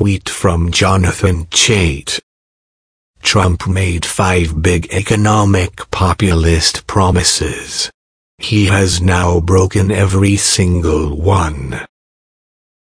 tweet from Jonathan Chait. Trump made five big economic populist promises. He has now broken every single one.